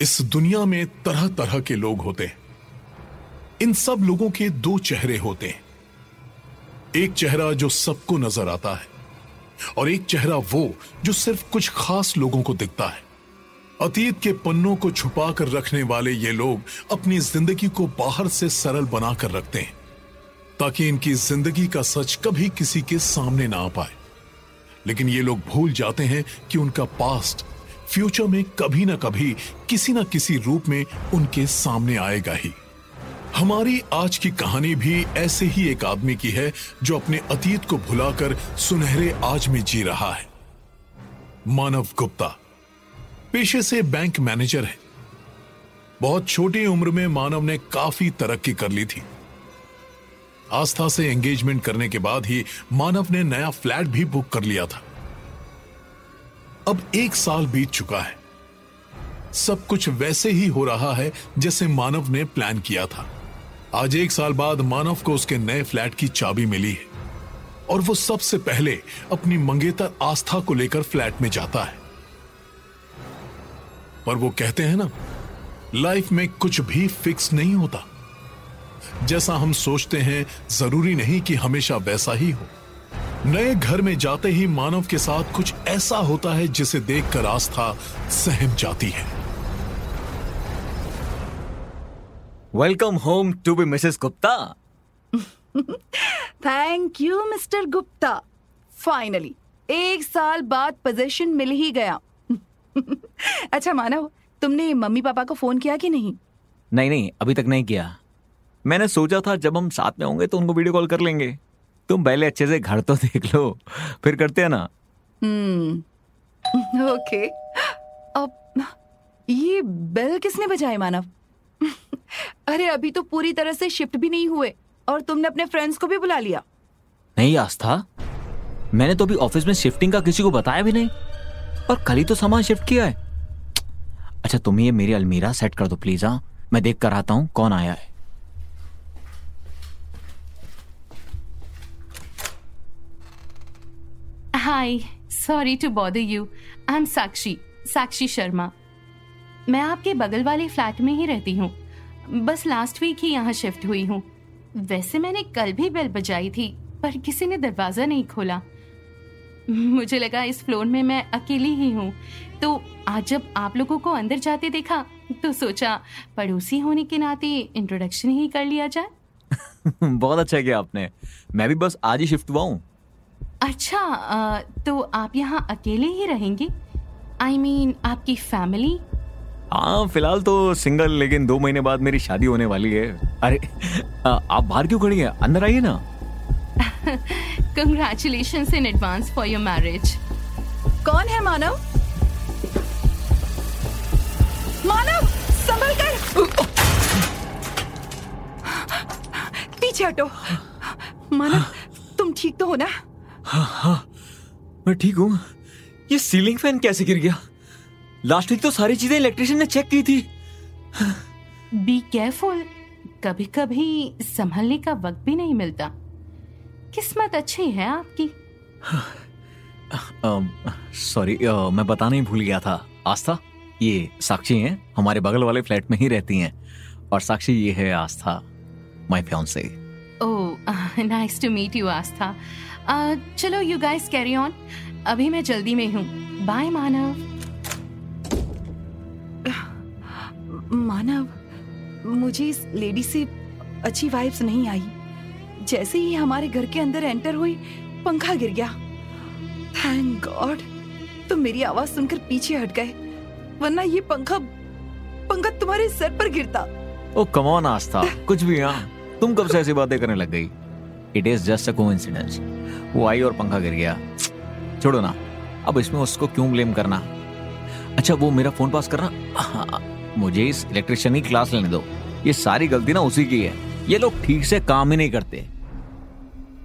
इस दुनिया में तरह तरह के लोग होते हैं। इन सब लोगों के दो चेहरे होते हैं। एक चेहरा जो सबको नज़र आता है और एक चेहरा वो जो सिर्फ़ कुछ खास लोगों को दिखता है। अतीत के पन्नों को छुपा कर रखने वाले ये लोग अपनी ज़िंदगी को बाहर से सरल बनाकर रखते हैं। ताकि इनकी ज़िंदगी का सच कभी किसी के सामने ना आ पाए। लेकिन ये लोग भूल जाते हैं कि उनका पास्ट फ्यूचर में कभी ना कभी, किसी ना किसी रूप में उनके सामने आएगा ही। हमारी आज की कहानी भी ऐसे ही एक आदमी की है जो अपने अतीत को भुलाकर सुनहरे आज में जी रहा है। मानव गुप्ता, पेशे से बैंक मैनेजर है। बहुत छोटी उम्र में मानव ने काफ़ी तरक्की कर ली थी। आस्था से एंगेजमेंट करने के बाद ही मानव ने नया फ्लैट भी बुक कर लिया था। अब एक साल बीत चुका है। सब कुछ वैसे ही हो रहा है जैसे मानव ने प्लान किया था। आज एक साल बाद मानव को उसके नए फ्लैट की चाबी मिली है और वो सबसे पहले अपनी मंगेतर आस्था को लेकर फ्लैट में जाता है। पर वो कहते हैं ना, लाइफ में कुछ भी फिक्स नहीं होता। जैसा हम सोचते हैं ज़रूरी नहीं कि हमेशा वैसा ही हो। नए घर में जाते ही मानव के साथ कुछ ऐसा होता है जिसे देखकर आस्था सहम जाती है। Welcome home to be Mrs Gupta thank you Mr Gupta finally एक साल बाद पोजीशन मिल ही गया। अच्छा मानव तुमने मम्मी पापा को फ़ोन किया कि नहीं? नहीं नहीं अभी तक नहीं किया। मैंने सोचा था जब हम साथ में होंगे तो उनको वीडियो कॉल कर लेंगे। तुम पहले अच्छे से घर तो देख लो फिर करते हैं ना? Hmm okay. अब ये बेल किसने बजाए मानव? अरे अभी तो पूरी तरह से शिफ्ट भी नहीं हुए और तुमने अपने फ्रेंड्स को भी बुला लिया। नहीं आस्था। मैंने तो अभी ऑफ़िस में शिफ्टिंग का किसी को बताया भी नहीं और कल ही तो सामान शिफ्ट किया है। अच्छा तुम ये मेरी अलमीरा सेट कर दो प्लीज़ हाँ। मैं देख कर आता हूँ कौन आया है। Hi sorry to bother you I am Sakshi Sakshi Sharma मैं आपके बगल वाले फ्लैट में ही रहती हूँ। बस लास्ट वीक ही यहाँ शिफ्ट हुई हूँ। वैसे मैंने कल भी बेल बजाई थी, पर किसी ने दरवाज़ा नहीं खोला। मुझे लगा इस फ्लोर में मैं अकेली ही हूँ। तो आज जब आप लोगों को अंदर जाते देखा तो सोचा पड़ोसी होने के नाते इंट्रोडक्शन ही कर लिया जाए। बहुत अच्छा किया आपने। मैं भी बस आज ही शिफ्ट हुआ हूँ। अच्छा तो आप यहाँ अकेले ही रहेंगे? आई I मीन mean, आपकी फैमिली हाँ फ़िलहाल तो सिंगल लेकिन दो महीने बाद मेरी शादी होने वाली है। अरे आ, आप बाहर क्यों खड़ी हैं? अंदर आइए ना। Congratulation in advance for your marriage कौन है मानव? मानव संभल कर। पीछे हटो। मानव तुम ठीक तो हो ना? मैं ठीक हूँ। ये सीलिंग फ़ैन कैसे गिर गया? लास्ट वीक तो सारी चीज़ें इलेक्ट्रिशियन ने चेक की थी। बी केयरफुल कभी कभी संभलने का वक्त भी नहीं मिलता। किस्मत अच्छी है आपकी। सॉरी मैं बताना ही भूल गया था। आस्था ये साक्षी हैं हमारे बगल वाले फ्लैट में ही रहती हैं। और साक्षी ये है Aastha my fiancee oh nice to meet you Aastha. चलो यू गाइस कैरी ऑन अभी मैं जल्दी में हूँ. बाय मानव. मानव मुझे इस लेडी से अच्छी वाइब्स नहीं आई. जैसे ही हमारे घर के अंदर एंटर हुई पंखा गिर गया. थैंक गॉड तुम मेरी आवाज़ सुनकर पीछे हट गए. वरना ये पंखा पंखा तुम्हारे सर पर गिरता. Oh come on Aastha. कुछ भी हाँ. तुम कब से ऐसी बातें करने लग गई? It is just a coincidence वो आई और पंखा गिर गया। छोड़ो ना। अब इसमें उसको क्यों ब्लेम करना? अच्छा वो मेरा फ़ोन पास करना? मुझे इस इलेक्ट्रिशियन की क्लास लेने दो। ये सारी गलती ना उसी की है। ये लोग ठीक से काम ही नहीं करते।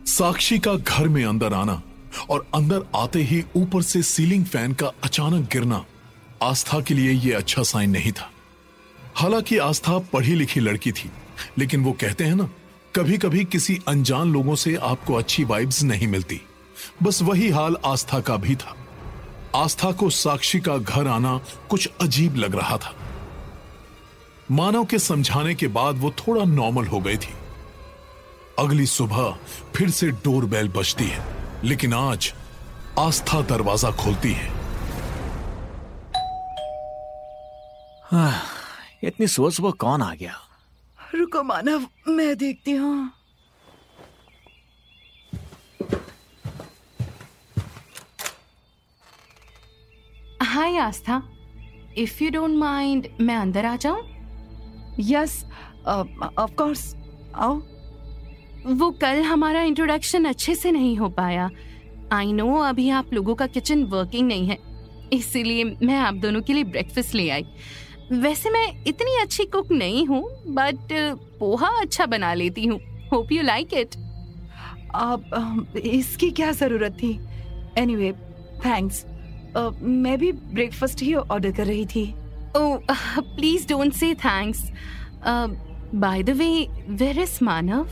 साक्षी का घर में अंदर आना और अंदर आते ही ऊपर से सीलिंग फ़ैन का अचानक गिरना, आस्था के लिए यह अच्छा साइन नहीं था। हालाँकि आस्था पढ़ी लिखी लड़की थी, लेकिन वो कहते हैं ना कभी कभी किसी अनजान लोगों से आपको अच्छी वाइब्स नहीं मिलती। बस वही हाल आस्था का भी था। आस्था को साक्षी का घर आना कुछ अजीब लग रहा था। मानव के समझाने के बाद वो थोड़ा नॉर्मल हो गई थी। अगली सुबह फिर से डोर बेल बजती है, लेकिन आज आस्था दरवाज़ा खोलती है। इतनी सुबह सुबह कौन आ गया? रुको मानव मैं देखती हूँ। Hi Aastha if you don't mind मैं अंदर आ जाऊँ? यस ऑफ़ कोर्स आओ। वो कल हमारा इंट्रोडक्शन अच्छे से नहीं हो पाया। आई नो अभी आप लोगों का किचन वर्किंग नहीं है। इसीलिए मैं आप दोनों के लिए ब्रेकफास्ट ले आई। वैसे मैं इतनी अच्छी कुक नहीं हूँ बट पोहा अच्छा बना लेती हूँ। होप यू लाइक इट आप इसकी क्या ज़रूरत थी? एनीवे थैंक्स मैं भी ब्रेकफास्ट ही ऑर्डर कर रही थी। Oh, please don't say thanks by the way where is Manav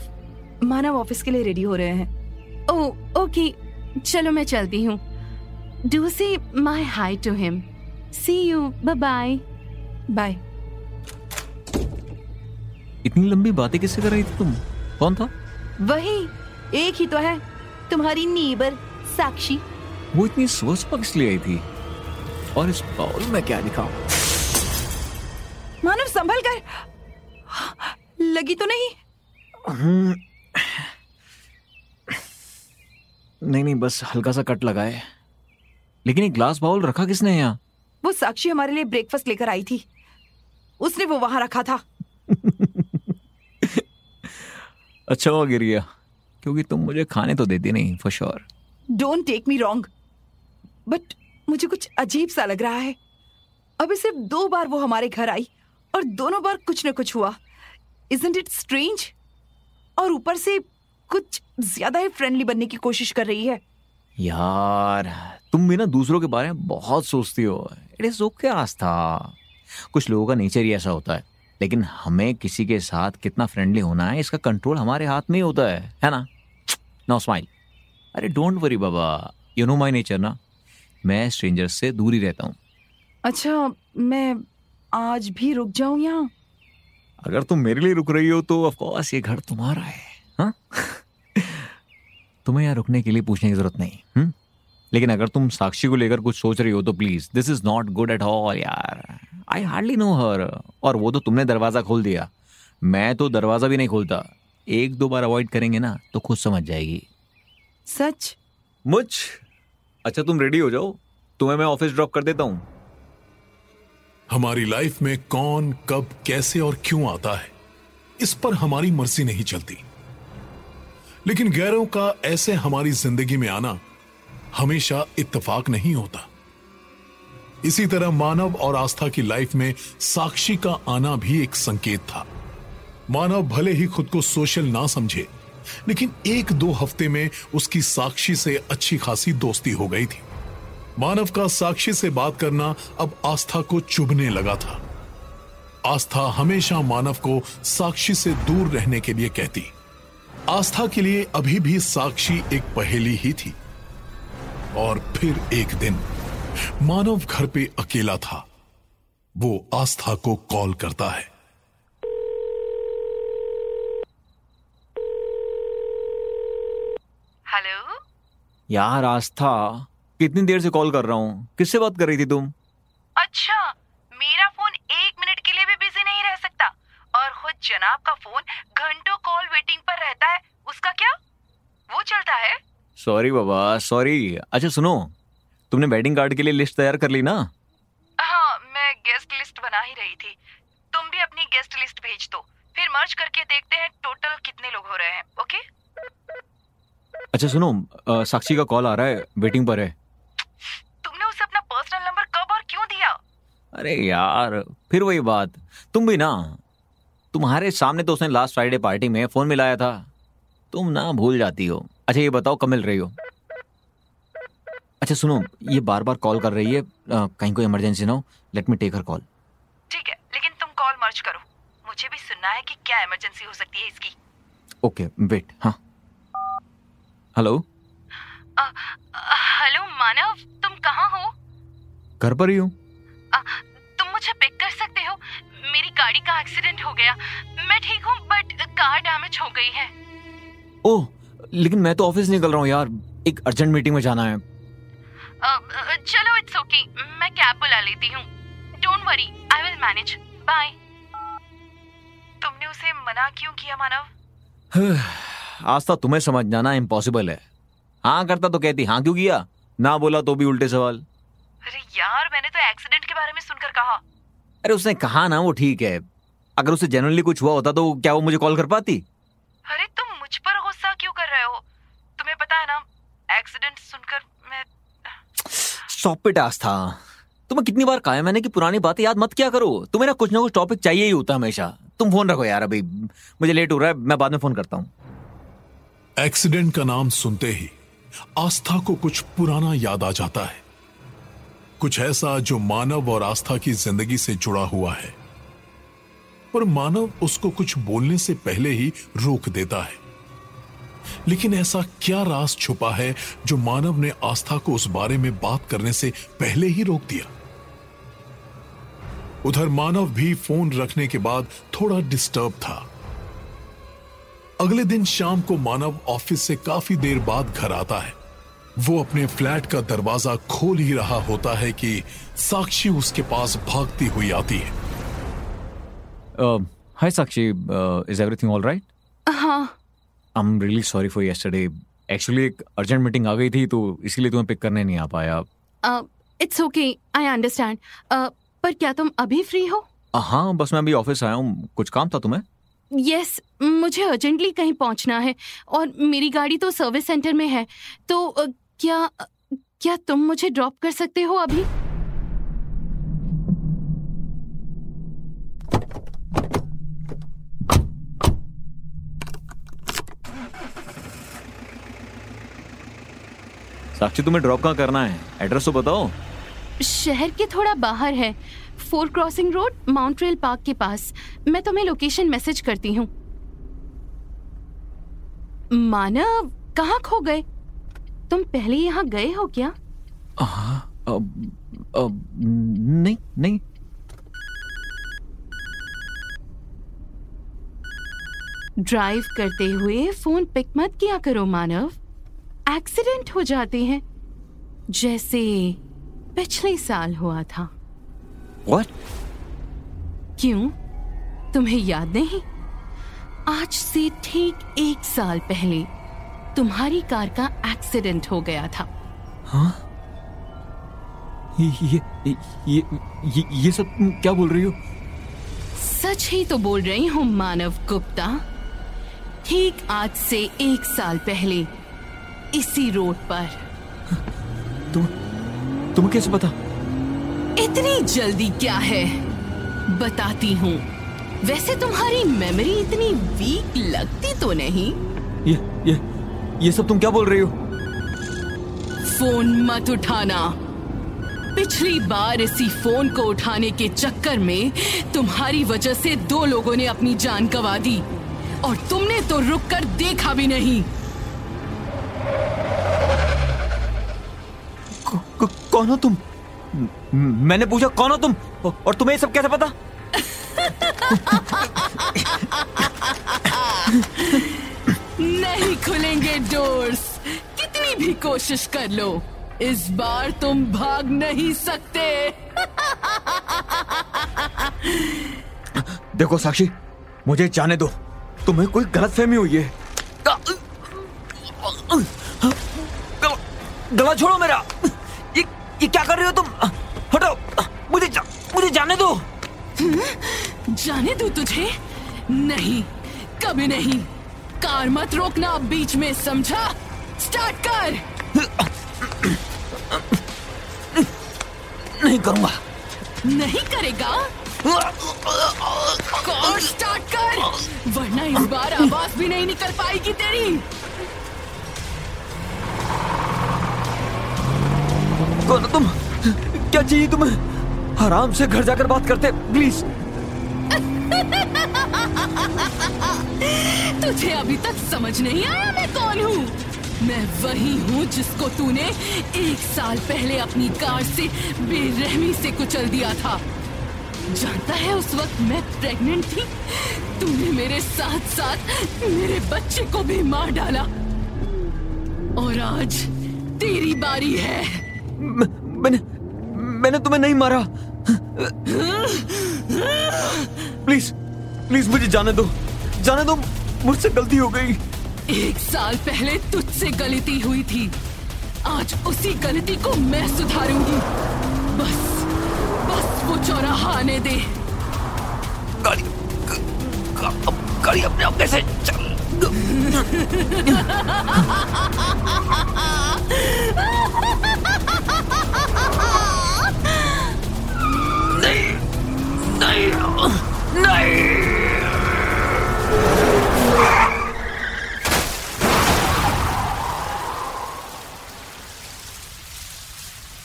Manav office के लिए रेडी हो रहे हैं। ओह ओके चलो मैं चलती हूँ। Do say my hi to him see you bye bye इतनी लंबी बातें किससे कर रही थी तुम? कौन था? वही एक ही तो है तुम्हारी नीबर साक्षी। वो इतनी सोच पक्ष लिए आई थी? और इस बाउल में क्या दिखाऊँ मानव संभल कर। लगी तो नहीं? हम्म। नहीं नहीं बस हल्का सा कट लगा है लेकिन एक ग्लास बाउल रखा किसने यहाँ? वो साक्षी हमारे लिए ब्रेकफास्ट लेकर आई थी। उसने वो वहाँ रखा था। अच्छा हुआ गिर गया क्योंकि तुम मुझे खाने तो देती नहीं for sure don't take me wrong but मुझे कुछ अजीब सा लग रहा है। अभी सिर्फ़ दो बार वो हमारे घर आई और दोनों बार कुछ न कुछ हुआ। इजंट इट स्ट्रेंज और ऊपर से कुछ ज़्यादा ही फ्रेंडली बनने की कोशिश कर रही है। यार तुम भी ना दूसरों के बारे में बहुत सोचती हो। It is okay Aastha. कुछ लोगों का नेचर ही ऐसा होता है। लेकिन हमें किसी के साथ कितना फ्रेंडली होना है इसका कंट्रोल हमारे हाथ में ही होता है है ना? नो स्माइल अरे डोंट वरी बाबा यू नो माई नेचर ना? मैं स्ट्रेंजर्स से दूर ही रहता हूँ। अच्छा मैं आज भी रुक जाऊँ यहाँ? अगर तुम मेरे लिए रुक रही हो तो ऑफ़ कोर्स ये घर तुम्हारा है हाँ? तुम्हें यहाँ रुकने के लिए पूछने की ज़रूरत नहीं हम्म? लेकिन अगर तुम साक्षी को लेकर कुछ सोच रही हो तो please this is not good at all यार। आई हार्डली नो हर और वो तो तुमने दरवाज़ा खोल दिया। मैं तो दरवाज़ा भी नहीं खोलता। एक दो बार अवॉइड करेंगे ना तो खुद समझ जाएगी। सच? मुझ? अच्छा तुम रेडी हो जाओ। तुम्हें मैं ऑफ़िस ड्रॉप कर देता हूँ। हमारी लाइफ में कौन कब कैसे और क्यों आता है इस पर हमारी मर्ज़ी नहीं चलती। लेकिन गैरों का ऐसे हमारी ज़िंदगी में आना हमेशा इत्तेफाक नहीं होता। इसी तरह मानव और आस्था की लाइफ में साक्षी का आना भी एक संकेत था। मानव भले ही खुद को सोशल ना समझे, लेकिन एक दो हफ़्ते में उसकी साक्षी से अच्छी खासी दोस्ती हो गई थी। मानव का साक्षी से बात करना अब आस्था को चुभने लगा था। आस्था हमेशा मानव को साक्षी से दूर रहने के लिए कहती। आस्था के लिए अभी भी साक्षी एक पहेली ही थी। और फिर एक दिन मानव घर पे अकेला था। वो आस्था को कॉल करता है। हेलो? यार आस्था कितनी देर से कॉल कर रहा हूँ? किससे बात कर रही थी तुम? अच्छा मेरा फ़ोन एक मिनट के लिए भी बिज़ी नहीं रह सकता। और खुद जनाब का फ़ोन घंटों कॉल वेटिंग पर रहता है उसका क्या? वो चलता है? सॉरी बाबा सॉरी अच्छा सुनो तुमने वेडिंग कार्ड के लिए लिस्ट तैयार कर ली ना? हाँ मैं गेस्ट लिस्ट बना ही रही थी। तुम भी अपनी गेस्ट लिस्ट भेज दो। फिर मर्ज करके देखते हैं टोटल कितने लोग हो रहे हैं ओके अच्छा सुनो साक्षी का कॉल आ रहा है वेटिंग पर है। तुमने उसे अपना पर्सनल नंबर कब और क्यों दिया? अरे यार फिर वही बात। तुम भी ना तुम्हारे सामने तो उसने लास्ट फ्राइडे पार्टी में फ़ोन मिलाया था। तुम ना भूल जाती हो। अच्छा ये बताओ कब मिल रही हो? अच्छा सुनो ये बार बार कॉल कर रही है। आ, कहीं कोई इमरजेंसी ना हो let me take her call. ठीक है लेकिन तुम कॉल मर्ज करो। मुझे भी सुनना है कि क्या इमरजेंसी हो सकती है इसकी। ओके वेट हाँ। हेलो? हेलो मानव तुम कहाँ हो? घर पर ही हूँ। तुम मुझे पिक कर सकते हो? मेरी गाड़ी का एक्सीडेंट हो गया। मैं ठीक हूँ बट कार डैमेज हो गई है। ओह लेकिन मैं तो ऑफ़िस निकल रहा हूँ यार। एक अर्जेंट मीटिंग में जाना है। चलो इट्स ओके मैं कैब बुला लेती हूँ। Don't worry I will manage bye तुमने उसे मना क्यों किया मानव? आस्था तुम्हें समझ जाना इम्पॉसिबल है। हाँ करता तो कहती हाँ क्यों किया? ना बोला तो भी उल्टे सवाल। अरे यार मैंने तो एक्सीडेंट के बारे में सुनकर कहा। अरे उसने कहा ना वो ठीक है। अगर उसे जनरली कुछ हुआ होता तो क्या वो मुझे कॉल कर पाती? अरे तुम मुझ पर गुस्सा क्यों कर रहे हो तुम्हें पता है ना एक्सीडेंट सुनकर मैं स्टॉप इट आस्था तुम्हें कितनी बार कहा है मैंने कि पुरानी बातें याद मत क्या करो। तुम्हें ना कुछ ना कुछ टॉपिक चाहिए ही होता हमेशा। तुम फ़ोन रखो यार अभी। मुझे लेट हो रहा है, मैं बाद में फ़ोन करता हूँ। एक्सीडेंट का नाम सुनते ही आस्था को कुछ पुराना याद आ जाता है। कुछ ऐसा जो मानव और आस्था की ज़िंदगी से जुड़ा हुआ है। पर मानव उसको कुछ बोलने से पहले ही रोक देता है। लेकिन ऐसा क्या राज छुपा है जो मानव ने आस्था को उस बारे में बात करने से पहले ही रोक दिया? उधर मानव भी फ़ोन रखने के बाद थोड़ा डिस्टर्ब था। अगले दिन शाम को मानव ऑफ़िस से काफ़ी देर बाद घर आता है। वो अपने फ्लैट का दरवाज़ा खोल ही रहा होता है कि साक्षी उसके पास भागती हुई आती है। Hi Sakshi is everything all right हाँ। I am really sorry for yesterday actually एक अर्जेंट मीटिंग आ गई थी तो इसीलिए तुम्हें पिक करने नहीं आ पाया। इट्स ओके आई अंडरस्टैंड पर क्या तुम अभी फ्री हो? हाँ बस मैं अभी ऑफ़िस आया हूँ। कुछ काम था तुम्हें? यस yes, मुझे अर्जेंटली कहीं पहुँचना है और मेरी गाड़ी तो सर्विस सेंटर में है। तो क्या क्या तुम मुझे ड्रॉप कर सकते हो अभी? साक्षी तुम्हें ड्रॉप कहाँ करना है? एड्रेस तो बताओ। शहर के थोड़ा बाहर है। Four crossing road Mount Rail Park के पास। मैं तुम्हें लोकेशन मैसेज करती हूँ। मानव कहाँ खो गए? तुम पहले यहाँ गए हो क्या? हाँ अब अब नहीं नहीं। ड्राइव करते हुए फ़ोन पिक मत किया करो मानव। एक्सीडेंट हो जाते हैं जैसे पिछले साल हुआ था। व्हाट क्यों? तुम्हें याद नहीं? आज से ठीक एक साल पहले तुम्हारी कार का एक्सीडेंट हो गया था। ये ये ये ये ये सब क्या बोल रही हो? सच ही तो बोल रही हूँ मानव गुप्ता। ठीक आज से एक साल पहले इसी रोड पर। तुम तुम्हें कैसे पता? इतनी जल्दी क्या है? बताती हूँ। वैसे तुम्हारी मेमोरी इतनी वीक लगती तो नहीं। ये ये ये सब तुम क्या बोल रही हो? फ़ोन मत उठाना। पिछली बार इसी फ़ोन को उठाने के चक्कर में तुम्हारी वजह से दो लोगों ने अपनी जान गंवा दी। और तुमने तो रुक कर देखा भी नहीं क- क- कौन हो तुम? मैंने पूछा कौन हो तुम? और तुम्हें ये सब कैसे पता? नहीं खुलेंगे डोर्स कितनी भी कोशिश कर लो। इस बार तुम भाग नहीं सकते। देखो साक्षी मुझे जाने दो। तुम्हें कोई गलत फहमी हुई है। गला, गला छोड़ो मेरा। ये क्या कर रहे हो तुम? हटो। मुझे जा, मुझे जाने दो। जाने दो तुझे? नहीं कभी नहीं। कार मत रोकना अब बीच में समझा? स्टार्ट कर! नहीं करूँगा। नहीं करेगा? कार स्टार्ट कर! वरना इस बार आवाज़ भी नहीं निकल पाएगी तेरी। कौन हो तुम? क्या चाहिए तुम्हें? आराम से घर जाकर बात करते प्लीज़ तुझे अभी तक समझ नहीं आया मैं कौन हूँ? मैं वही हूँ जिसको तूने एक साल पहले अपनी कार से बेरहमी से कुचल दिया था। जानता है उस वक्त मैं प्रेग्नेंट थी? तूने मेरे साथ साथ मेरे बच्चे को भी मार डाला। और आज तेरी बारी है। मैं, मैंने मैंने तुम्हें नहीं मारा। प्लीज़ प्लीज़ मुझे जाने दो। जाने दो मुझसे गलती हो गई। एक साल पहले तुझसे गलती हुई थी। आज उसी गलती को मैं सुधारूँगी। बस बस वो चौराहा आने दे। गाड़ी गाड़ी अपने आप कैसे चल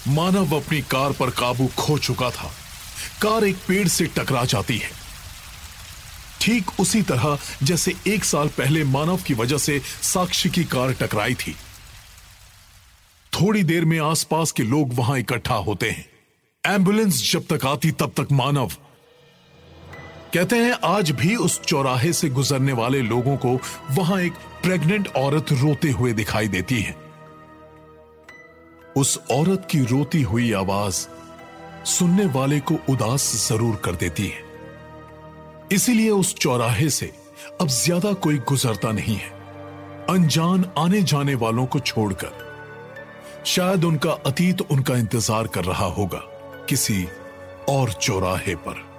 मानव अपनी कार पर काबू खो चुका था। कार एक पेड़ से टकरा जाती है। ठीक उसी तरह जैसे एक साल पहले मानव की वजह से साक्षी की कार टकराई थी। थोड़ी देर में आसपास के लोग वहाँ इकट्ठा होते हैं। एंबुलेंस जब तक आती तब तक मानव कहते हैं, आज भी उस चौराहे से गुजरने वाले लोगों को वहाँ एक प्रेग्नेंट औरत रोते हुए दिखाई देती है। उस औरत की रोती हुई आवाज़ सुनने वाले को उदास ज़रूर कर देती है। इसीलिए उस चौराहे से अब ज़्यादा कोई गुजरता नहीं है। अनजान आने जाने वालों को छोड़कर। शायद उनका अतीत उनका इंतज़ार कर रहा होगा किसी और चौराहे पर।